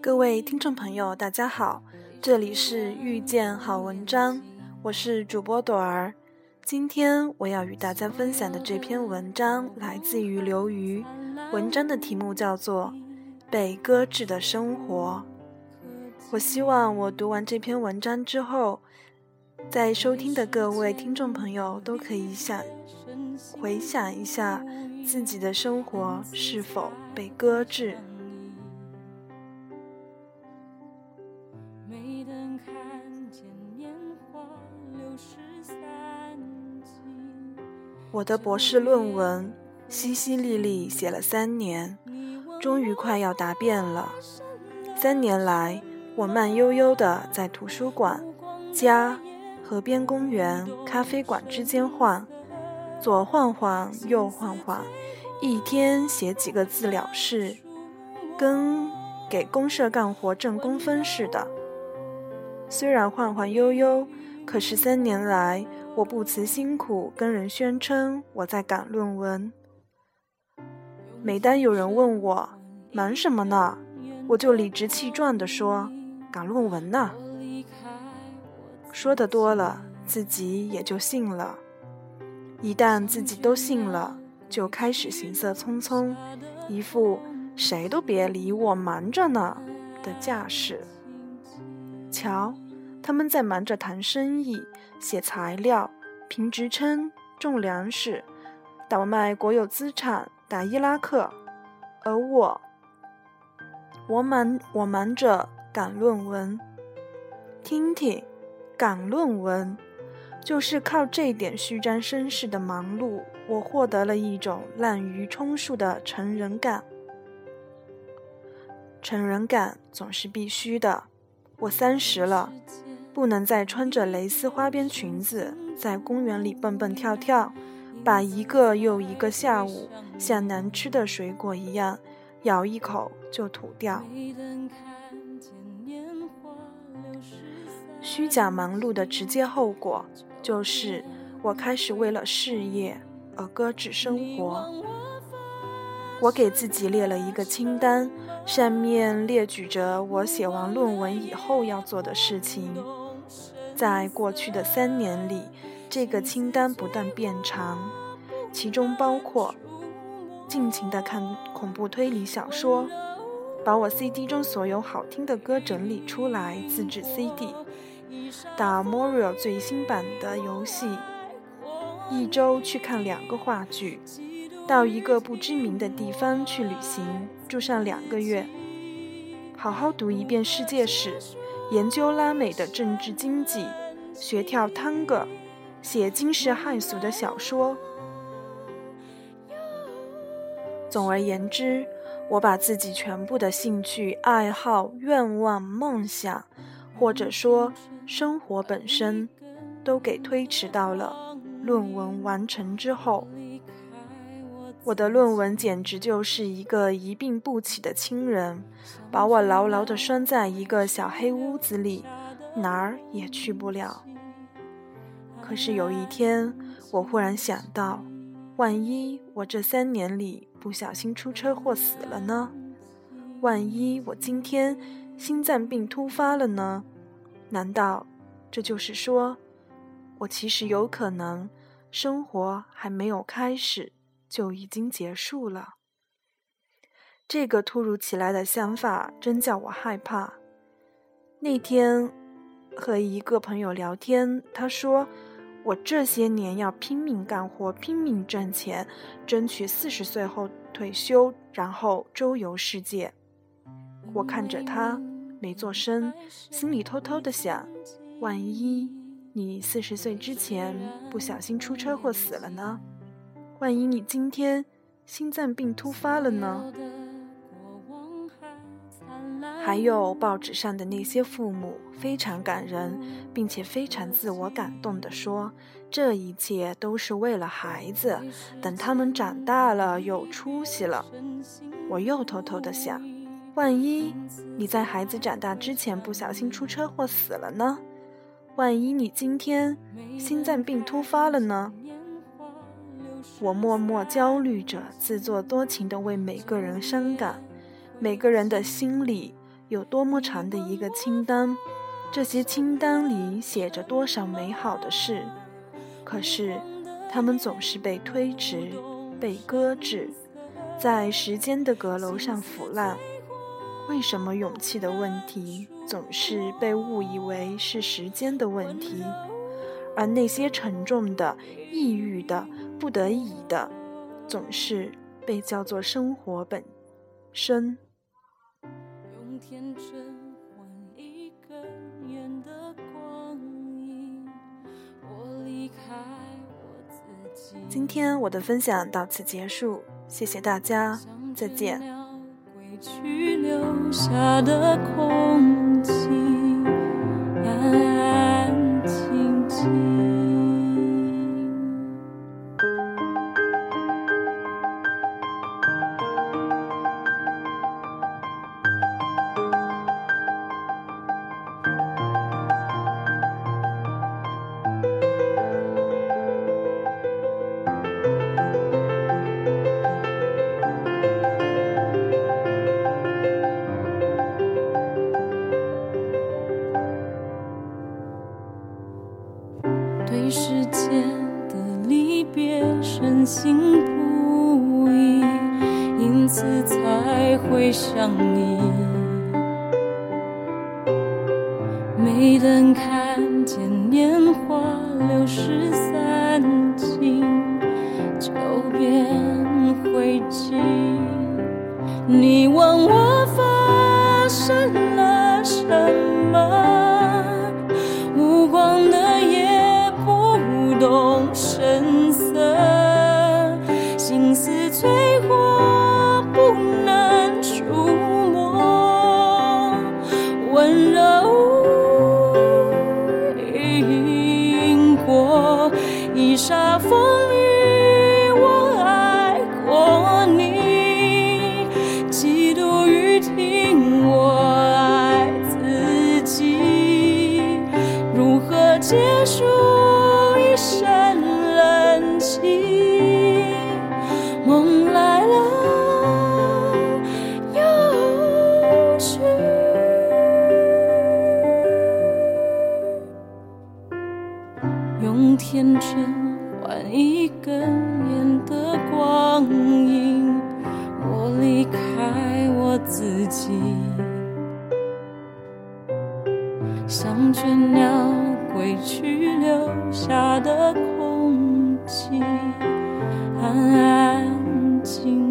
各位听众朋友，大家好，这里是遇见好文章，我是主播朵儿。今天我要与大家分享的这篇文章来自于刘瑜，文章的题目叫做《被搁置的生活》。我希望我读完这篇文章之后，在收听的各位听众朋友都可以想回想一下自己的生活是否被搁置。我的博士论文淅淅沥沥写了三年，终于快要答辩了。三年来，我慢悠悠地在图书馆、家、河边公园、咖啡馆之间晃，左晃晃，右晃晃，一天写几个字了事，跟给公社干活挣工分似的。虽然晃晃悠悠，可是三年来，我不辞辛苦跟人宣称我在赶论文。每当有人问我忙什么呢，我就理直气壮地说。赶论文呢，说的多了，自己也就信了。一旦自己都信了，就开始行色匆匆，一副谁都别理我，忙着呢的架势。瞧，他们在忙着谈生意、写材料、评职称、种粮食、倒卖国有资产、打伊拉克，而我，我忙，我忙着。赶论文，听听，赶论文，就是靠这点虚张声势的忙碌，我获得了一种滥竽充数的成人感。成人感总是必须的。我三十了，不能再穿着蕾丝花边裙子在公园里蹦蹦跳跳，把一个又一个下午像难吃的水果一样咬一口就吐掉。虚假忙碌的直接后果，就是我开始为了事业而搁置生活。我给自己列了一个清单，上面列举着我写完论文以后要做的事情。在过去的三年里，这个清单不断变长，其中包括尽情的看恐怖推理小说，把我 CD 中所有好听的歌整理出来自制 CD。打 Morio 最新版的游戏，一周去看两个话剧，到一个不知名的地方去旅行，住上两个月，好好读一遍世界史，研究拉美的政治经济，学跳探戈，写惊世骇俗的小说。总而言之，我把自己全部的兴趣爱好、愿望、梦想。或者说，生活本身都给推迟到了论文完成之后。我的论文简直就是一个一病不起的亲人，把我牢牢地拴在一个小黑屋子里，哪儿也去不了。可是有一天，我忽然想到，万一我这三年里不小心出车祸死了呢？万一我今天……心脏病突发了呢？难道这就是说，我其实有可能生活还没有开始就已经结束了？这个突如其来的想法真叫我害怕。那天和一个朋友聊天，他说我这些年要拼命干活，拼命挣钱，争取四十岁后退休，然后周游世界。我看着他。没做声，心里偷偷的想：万一你四十岁之前不小心出车祸死了呢？万一你今天心脏病突发了呢？还有报纸上的那些父母，非常感人，并且非常自我感动的说：“这一切都是为了孩子，等他们长大了有出息了。”我又偷偷的想。万一你在孩子长大之前不小心出车祸死了呢？万一你今天心脏病突发了呢？我默默焦虑着，自作多情的为每个人伤感。每个人的心里有多么长的一个清单，这些清单里写着多少美好的事，可是他们总是被推迟、被搁置，在时间的阁楼上腐烂。为什么勇气的问题总是被误以为是时间的问题，而那些沉重的、抑郁的、不得已的，总是被叫做生活本身？今天我的分享到此结束，谢谢大家，再见。去留下的空气。心不已因此才会想你，没等看见年华流逝散尽，就变灰烬。你问我发生了什么？成，换一根烟的光阴，我离开我自己，像倦鸟归去留下的空寂，安安静。